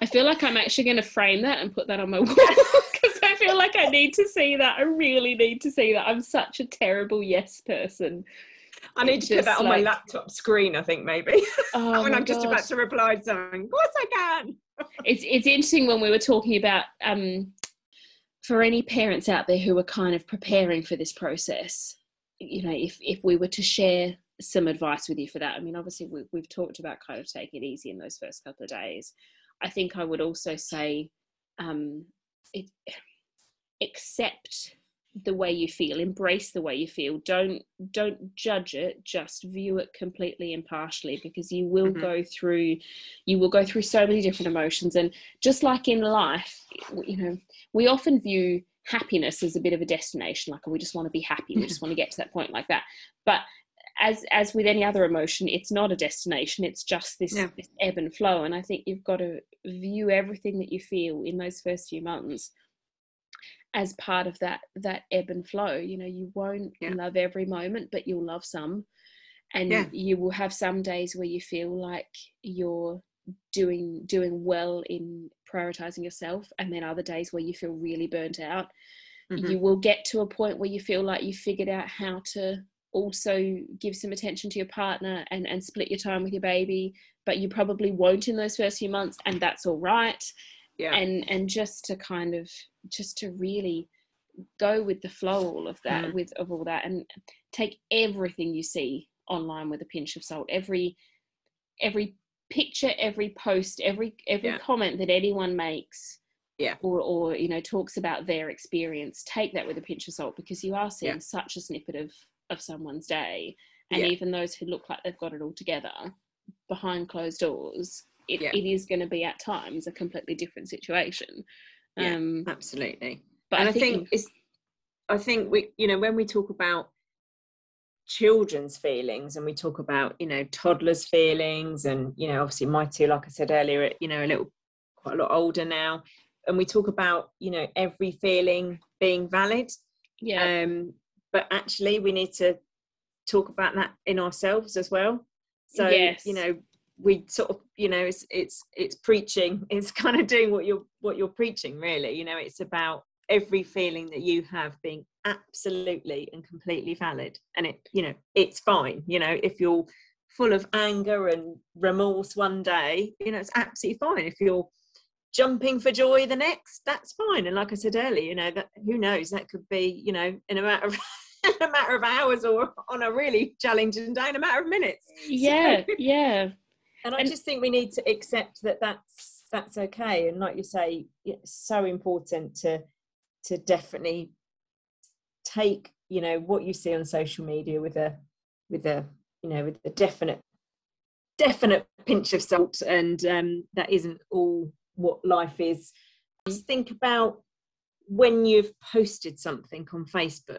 A: I feel like I'm actually going to frame that and put that on my wall because I feel like I need to see that. I really need to see that. I'm such a terrible yes person.
B: I need to put that on like, my laptop screen, I think maybe. Oh when I'm just about to reply to something. Of course I can.
A: it's it's interesting when we were talking about um for any parents out there who are kind of preparing for this process, you know, if if we were to share some advice with you for that, I mean, obviously we, we've talked about kind of taking it easy in those first couple of days. I think I would also say um, it, accept the way you feel embrace the way you feel don't don't judge it just view it completely impartially because you will mm-hmm. go through you will go through so many different emotions and just like in life you know we often view happiness as a bit of a destination like oh, we just want to be happy we just want to get to that point like that but as as with any other emotion it's not a destination it's just this, yeah. this ebb and flow and i think you've got to view everything that you feel in those first few months as part of that that ebb and flow you know you won't yeah. love every moment but you'll love some and yeah. you will have some days where you feel like you're doing doing well in prioritizing yourself and then other days where you feel really burnt out mm-hmm. you will get to a point where you feel like you figured out how to also give some attention to your partner and and split your time with your baby but you probably won't in those first few months and that's all right yeah and and just to kind of just to really go with the flow all of that mm. with of all that and take everything you see online with a pinch of salt every every picture every post every every yeah. comment that anyone makes
B: yeah
A: or or you know talks about their experience take that with a pinch of salt because you are seeing yeah. such a snippet of of someone's day and yeah. even those who look like they've got it all together behind closed doors it, yeah. it is going to be at times a completely different situation
B: yeah, um absolutely but and i think, I think it's i think we you know when we talk about children's feelings and we talk about you know toddlers feelings and you know obviously my two like i said earlier you know a little quite a lot older now and we talk about you know every feeling being valid
A: yeah
B: um but actually we need to talk about that in ourselves as well. So yes. you know we sort of you know it's it's it's preaching it's kind of doing what you're what you're preaching really. You know it's about every feeling that you have being absolutely and completely valid. And it you know it's fine. You know if you're full of anger and remorse one day you know it's absolutely fine. If you're jumping for joy the next that's fine. And like i said earlier you know that who knows? That could be you know in a matter of in a matter of hours or on a really challenging day in a matter of minutes.
A: Yeah so, yeah
B: and i and, just think we need to accept that that's that's okay. And like you say it's so important to to definitely take you know what you see on social media with a with a you know with a definite definite pinch of salt. And um that isn't all what life is. Just think about when you've posted something on facebook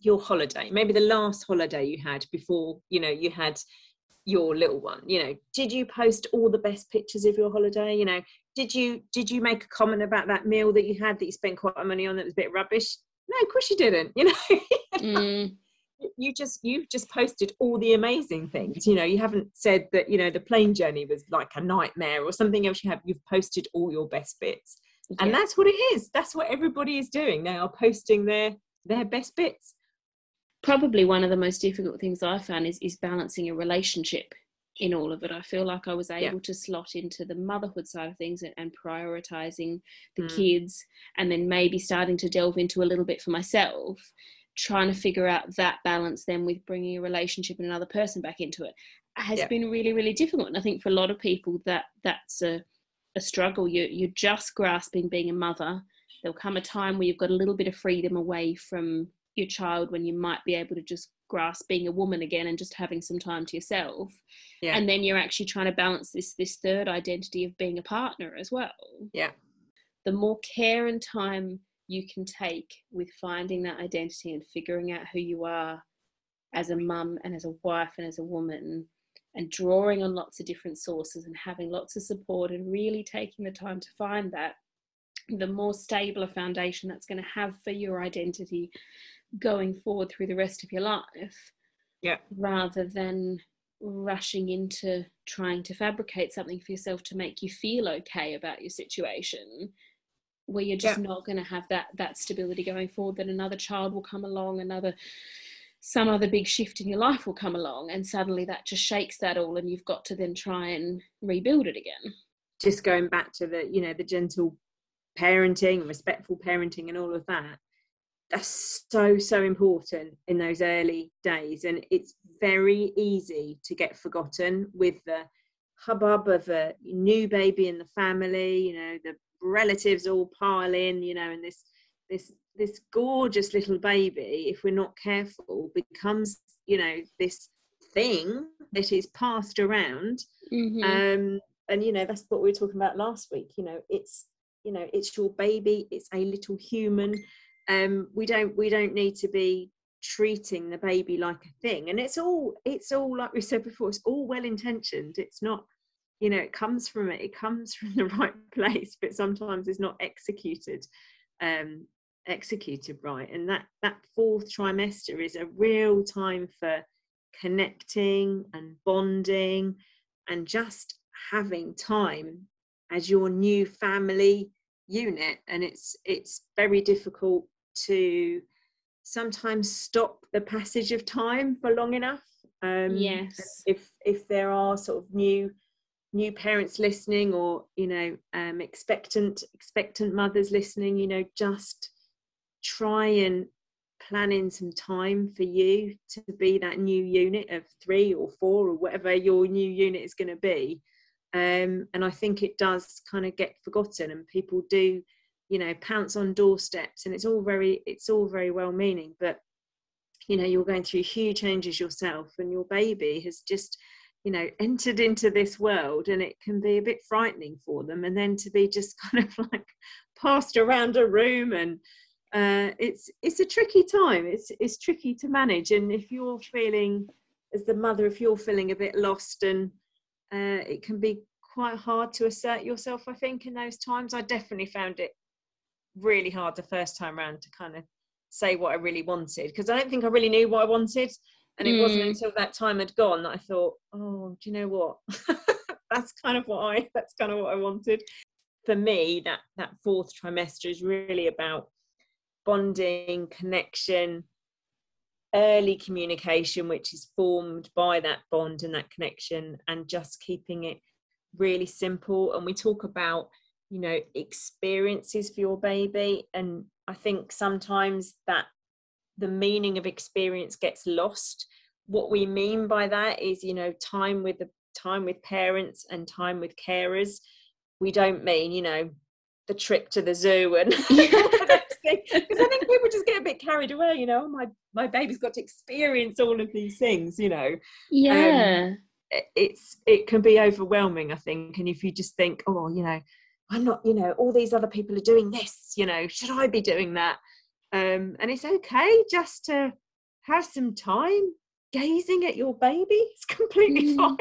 B: your holiday maybe the last holiday you had before you know you had your little one you know did you post all the best pictures of your holiday? You know did you did you make a comment about that meal that you had that you spent quite a money on that was a bit rubbish? No of course you didn't you know. Mm. you just you've just posted all the amazing things you know you haven't said that you know the plane journey was like a nightmare or something else you have you've posted all your best bits. Yeah. and that's what it is that's what everybody is doing. They are posting their their best bits
A: probably one of the most difficult things I found is is balancing a relationship in all of it. I feel like I was able yeah. to slot into the motherhood side of things and, and prioritizing the mm. kids, and then maybe starting to delve into a little bit for myself, trying to figure out that balance then with bringing a relationship and another person back into it has yeah. been really really difficult. And I think for a lot of people that that's a a struggle. You you're just grasping being a mother. There'll come a time where you've got a little bit of freedom away from your child when you might be able to just grasp being a woman again and just having some time to yourself. Yeah. and then you're actually trying to balance this this third identity of being a partner as well.
B: Yeah.
A: The more care and time you can take with finding that identity and figuring out who you are as a mum and as a wife and as a woman and drawing on lots of different sources and having lots of support and really taking the time to find that, the more stable a foundation that's going to have for your identity going forward through the rest of your life.
B: Yeah.
A: Rather than rushing into trying to fabricate something for yourself to make you feel okay about your situation where you're just yeah. not going to have that that stability going forward that another child will come along another some other big shift in your life will come along and suddenly that just shakes that all and you've got to then try and rebuild it again
B: just going back to the you know the gentle parenting respectful parenting and all of that that's so so important in those early days and it's very easy to get forgotten with the hubbub of a new baby in the family you know the relatives all pile in you know and this this this gorgeous little baby if we're not careful becomes you know this thing that is passed around mm-hmm. um and you know that's what we were talking about last week you know it's you know it's your baby it's a little human um we don't we don't need to be treating the baby like a thing. And it's all it's all like we said before it's all well intentioned it's not you know it comes from it it comes from the right place but sometimes it's not executed um executed right. And that that fourth trimester is a real time for connecting and bonding and just having time as your new family unit. And it's it's very difficult to sometimes stop the passage of time for long enough.
A: Um yes.
B: if if there are sort of new new parents listening or you know um expectant expectant mothers listening you know just try and plan in some time for you to be that new unit of three or four or whatever your new unit is going to be. Um, and i think it does kind of get forgotten and people do you know pounce on doorsteps and it's all very it's all very well meaning but you know you're going through huge changes yourself and your baby has just you know entered into this world and it can be a bit frightening for them and then to be just kind of like passed around a room and uh, it's it's a tricky time. It's it's tricky to manage and if you're feeling as the mother if you're feeling a bit lost and uh, it can be quite hard to assert yourself i think in those times. I definitely found it really hard the first time around to kind of say what i really wanted because i don't think i really knew what i wanted and it mm. wasn't until that time had gone that i thought oh do you know what that's kind of what i that's kind of what i wanted for me that that fourth trimester is really about bonding, connection, early communication, which is formed by that bond and that connection, and just keeping it really simple. And we talk about, you know, experiences for your baby. And I think sometimes that the meaning of experience gets lost. What we mean by that is, you know, time with the time with parents and time with carers. We don't mean, you know, the trip to the zoo and because I think people just get a bit carried away. You know, oh, my my baby's got to experience all of these things. You know,
A: yeah.
B: Um, it's it can be overwhelming. I think, and if you just think, oh, you know, I'm not. You know, all these other people are doing this. You know, should I be doing that? Um, and it's okay just to have some time gazing at your baby. It's completely mm. fine.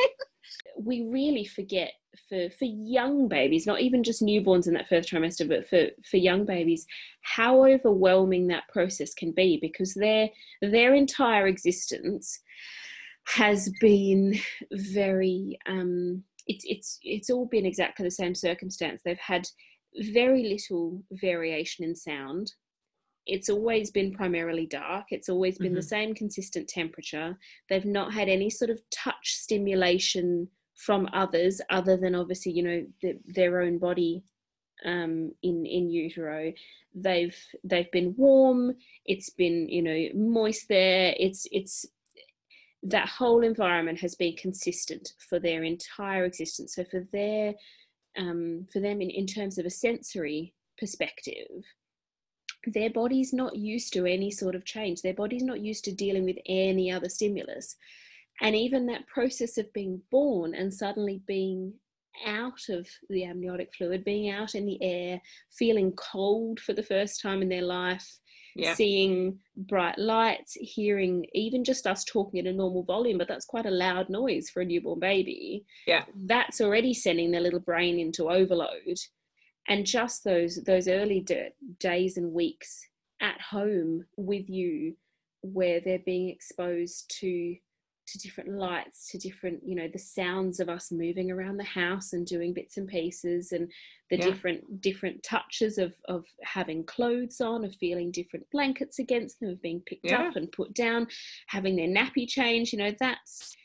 A: We really forget for for young babies not even just newborns in that first trimester but for for young babies how overwhelming that process can be because their their entire existence has been very um it's it's it's all been exactly the same circumstance. They've had very little variation in sound. It's always been primarily dark. It's always been mm-hmm. the same consistent temperature. They've not had any sort of touch stimulation from others other than obviously you know the, their own body um, in in utero. They've they've been warm. It's been you know moist there. It's it's that whole environment has been consistent for their entire existence. So for their um, for them in, in terms of a sensory perspective their body's not used to any sort of change. Their body's not used to dealing with any other stimulus. And even that process of being born and suddenly being out of the amniotic fluid, being out in the air, feeling cold for the first time in their life, yeah. seeing bright lights, hearing even just us talking at a normal volume, but that's quite a loud noise for a newborn baby.
B: Yeah.
A: That's already sending their little brain into overload. And just those those early d- days and weeks at home with you where they're being exposed to to different lights to different you know the sounds of us moving around the house and doing bits and pieces and the yeah. different different touches of of having clothes on of feeling different blankets against them of being picked yeah. up and put down having their nappy change you know that's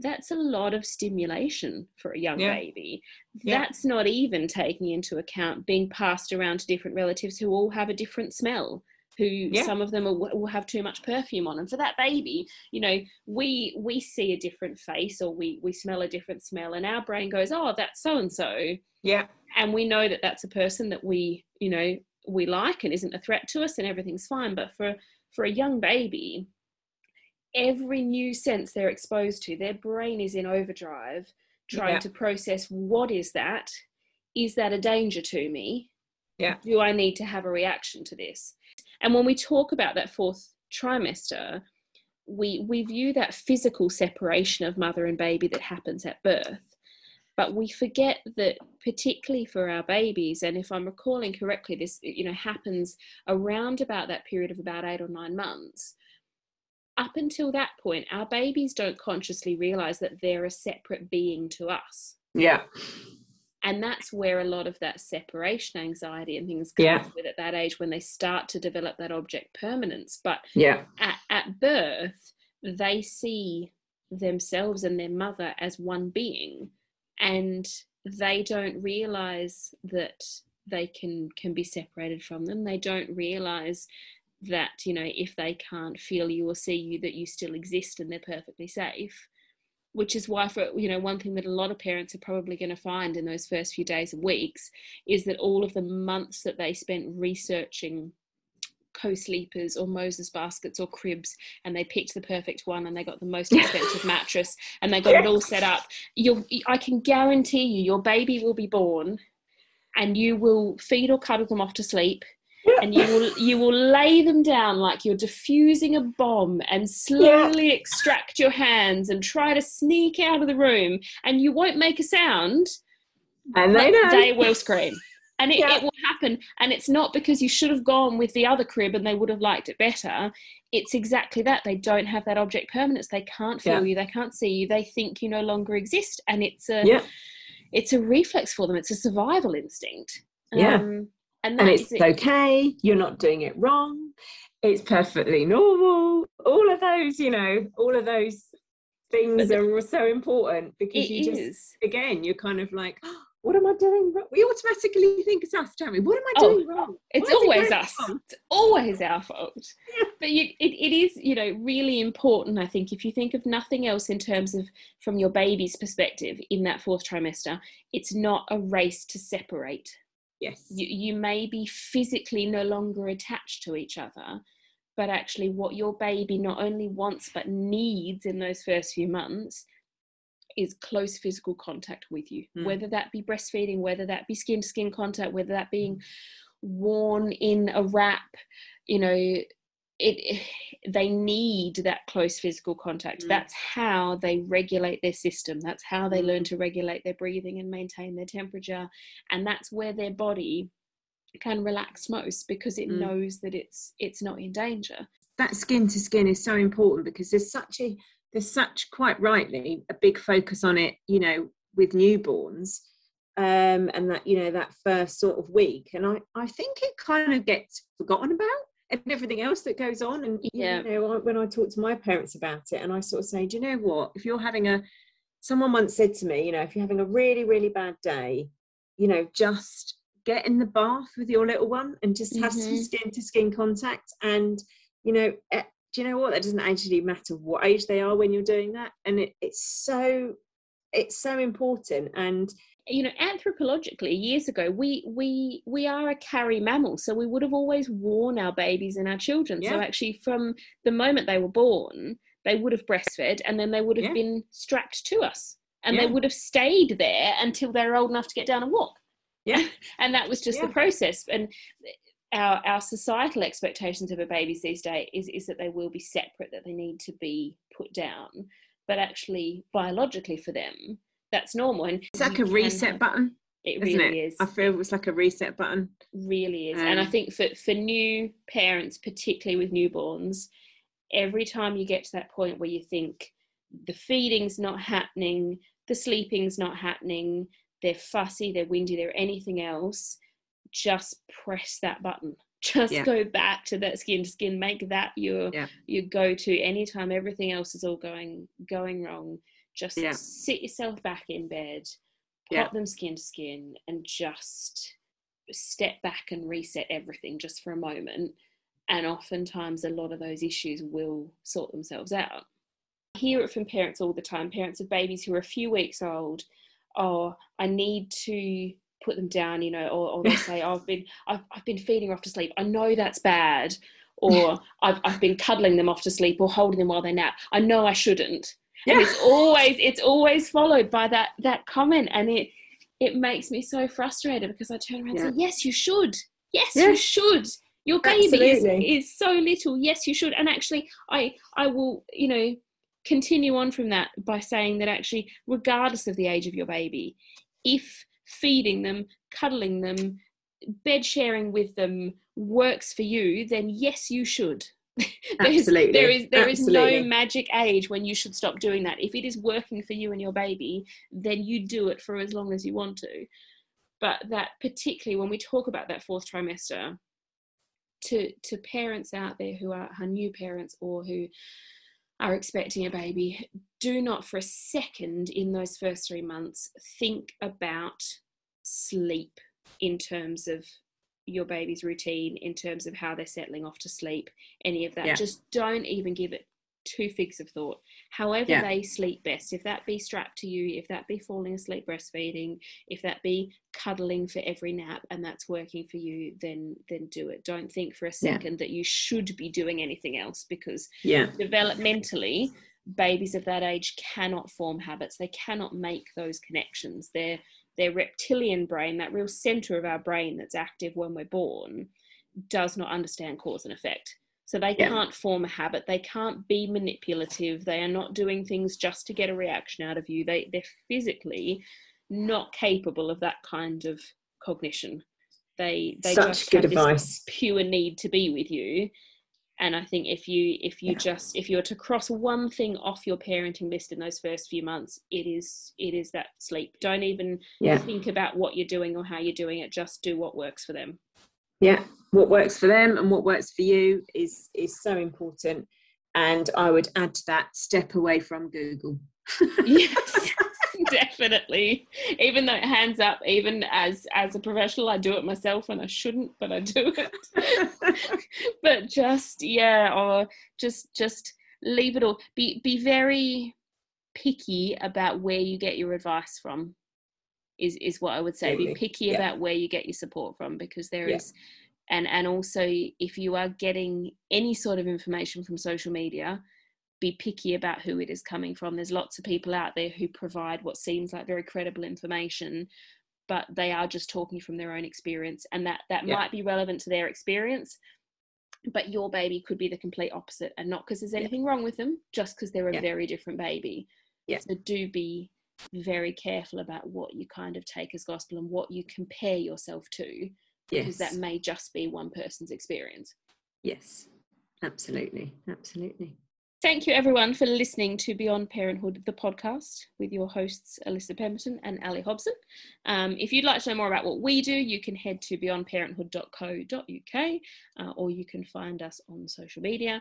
A: that's a lot of stimulation for a young yeah. baby. Yeah. That's not even taking into account being passed around to different relatives who all have a different smell who yeah. some of them will, will have too much perfume on. And for that baby you know we we see a different face or we we smell a different smell and our brain goes oh that's so and so
B: yeah.
A: And we know that that's a person that we you know we like and isn't a threat to us and everything's fine. But for for a young baby every new sense they're exposed to their brain is in overdrive trying yeah. to process what is that? Is that a danger to me
B: yeah.
A: do i need to have a reaction to this? And when we talk about that fourth trimester, we we view that physical separation of mother and baby that happens at birth. But we forget that particularly for our babies and if i'm recalling correctly this you know happens around about that period of about 8 or 9 months. Up until that point our babies don't consciously realize that they're a separate being to us.
B: Yeah
A: and that's where a lot of that separation anxiety and things come yeah. with at that age when they start to develop that object permanence. But
B: yeah.
A: at, at birth they see themselves and their mother as one being and they don't realize that they can can be separated from them. They don't realize that you know if they can't feel you or see you that you still exist and they're perfectly safe which is why for you know one thing that a lot of parents are probably going to find in those first few days and weeks is that all of the months that they spent researching co-sleepers or Moses baskets or cribs and they picked the perfect one and they got the most expensive mattress and they got yes. it all set up you I can guarantee you your baby will be born and you will feed or cuddle them off to sleep and you will you will lay them down like you're diffusing a bomb and slowly yeah. extract your hands and try to sneak out of the room. And you won't make a sound
B: and they know.
A: they will scream. And it, yeah. it will happen. And it's not because you should have gone with the other crib and they would have liked it better. It's exactly that. They don't have that object permanence. They can't feel yeah. you. They can't see you. They think you no longer exist. And it's a it's a reflex for them. It's a survival instinct.
B: Yeah. Um, and, and it's it. okay you're not doing it wrong it's perfectly normal all of those you know all of those things are so important because you just is. again you're kind of like oh, what am I doing wrong? We automatically think it's us, don't we? What am I oh, doing wrong?
A: It's always it us. Wrong? It's always our fault. Yeah. But you, it, it is, you know, really important, I think, if you think of nothing else in terms of from your baby's perspective in that fourth trimester, it's not a race to separate
B: Yes.
A: You, you may be physically no longer attached to each other, but actually, what your baby not only wants but needs in those first few months is close physical contact with you, mm. whether that be breastfeeding, whether that be skin to skin contact, whether that being worn in a wrap, you know, it they need that close physical contact mm. that's how they regulate their system that's how they learn mm. to regulate their breathing and maintain their temperature and that's where their body can relax most because it mm. knows that it's it's not in danger
B: that skin to skin is so important because there's such a there's such quite rightly a big focus on it you know with newborns um, and that you know that first sort of week and i i think it kind of gets forgotten about and everything else that goes on. And yeah. you know, when I talk to my parents about it, and I sort of say, do you know what? If you're having a, someone once said to me, you know, if you're having a really really bad day, you know, just get in the bath with your little one and just have mm-hmm. some skin to skin contact. And you know, eh, do you know what? That doesn't actually matter what age they are when you're doing that, and it, it's so it's so important and
A: you know anthropologically years ago we we we are a carry mammal so we would have always worn our babies and our children yeah. so actually from the moment they were born they would have breastfed and then they would have yeah. been strapped to us and yeah. they would have stayed there until they were old enough to get down and walk
B: yeah
A: and that was just the process and our our societal expectations of a baby's these days is, is that they will be separate, that they need to be put down. But actually, biologically for them, that's normal. And
B: it's like a reset have, button.
A: It really
B: it?
A: is.
B: I feel it's like a reset button.
A: Really is. Um, and I um, think for, for new parents, particularly with newborns, every time you get to that point where you think the feeding's not happening, the sleeping's not happening, they're fussy, they're windy, they're anything else, just press that button. Just yeah. go back to that skin to skin. Make that your yeah. your go to anytime everything else is all going going wrong. Just yeah. sit yourself back in bed, pop them skin to skin, and just step back and reset everything just for a moment. And oftentimes, a lot of those issues will sort themselves out. I hear it from parents all the time parents of babies who are a few weeks old. Oh, I need to put them down, you know, or, or they say, oh, I've been I've, I've been feeding off to sleep. I know that's bad. Or I've, I've been cuddling them off to sleep or holding them while they nap. I know I shouldn't. Yeah. And it's always it's always followed by that that comment and it it makes me so frustrated because I turn around yeah. and say, Yes, you should. Yes, you should. Your baby is, is so little. Yes, you should. And actually I I will, you know, continue on from that by saying that actually, regardless of the age of your baby, if feeding them, cuddling them, bed sharing with them works for you, then yes, you should.
B: Absolutely.
A: there is there Absolutely. is no magic age when you should stop doing that. If it is working for you and your baby, then you do it for as long as you want to. But that particularly when we talk about that fourth trimester, to to parents out there who are, are new parents or who are expecting a baby, do not for a second in those first three months think about sleep in terms of your baby's routine, in terms of how they're settling off to sleep, any of that. Yeah. Just don't even give it two figs of thought. However, yeah. they sleep best, if that be strapped to you, if that be falling asleep breastfeeding, if that be cuddling for every nap and that's working for you, then then do it. Don't think for a second yeah. that you should be doing anything else because
B: yeah.
A: developmentally babies of that age cannot form habits. They cannot make those connections. Their their reptilian brain, that real center of our brain that's active when we're born, does not understand cause and effect so they yeah. can't form a habit. They can't be manipulative. They are not doing things just to get a reaction out of you. They they're physically not capable of that kind of cognition. They they
B: Such
A: just
B: good
A: have
B: advice.
A: this pure need to be with you. And I think if you if you just if you're to cross one thing off your parenting list in those first few months, it is it is that sleep. Don't even yeah. think about what you're doing or how you're doing it. Just do what works for them
B: yeah what works for them and what works for you is is so important and i would add to that step away from google
A: yes definitely even though hands up even as as a professional i do it myself and i shouldn't but i do it but just yeah or just just leave it all be be very picky about where you get your advice from is is what I would say. Be picky yeah. about where you get your support from because there yeah. is, and and also if you are getting any sort of information from social media, be picky about who it is coming from. There's lots of people out there who provide what seems like very credible information, but they are just talking from their own experience, and that that yeah. might be relevant to their experience. But your baby could be the complete opposite, and not because there's anything wrong with them, just because they're a very different baby.
B: Yeah.
A: So do be very careful about what you kind of take as gospel and what you compare yourself to because yes. that may just be one person's experience
B: yes absolutely absolutely
A: thank you everyone for listening to beyond parenthood the podcast with your hosts Alissa pemberton and ali hobson. Um, if you'd like to know more about what we do you can head to beyondparenthood.co.uk uh, or you can find us on social media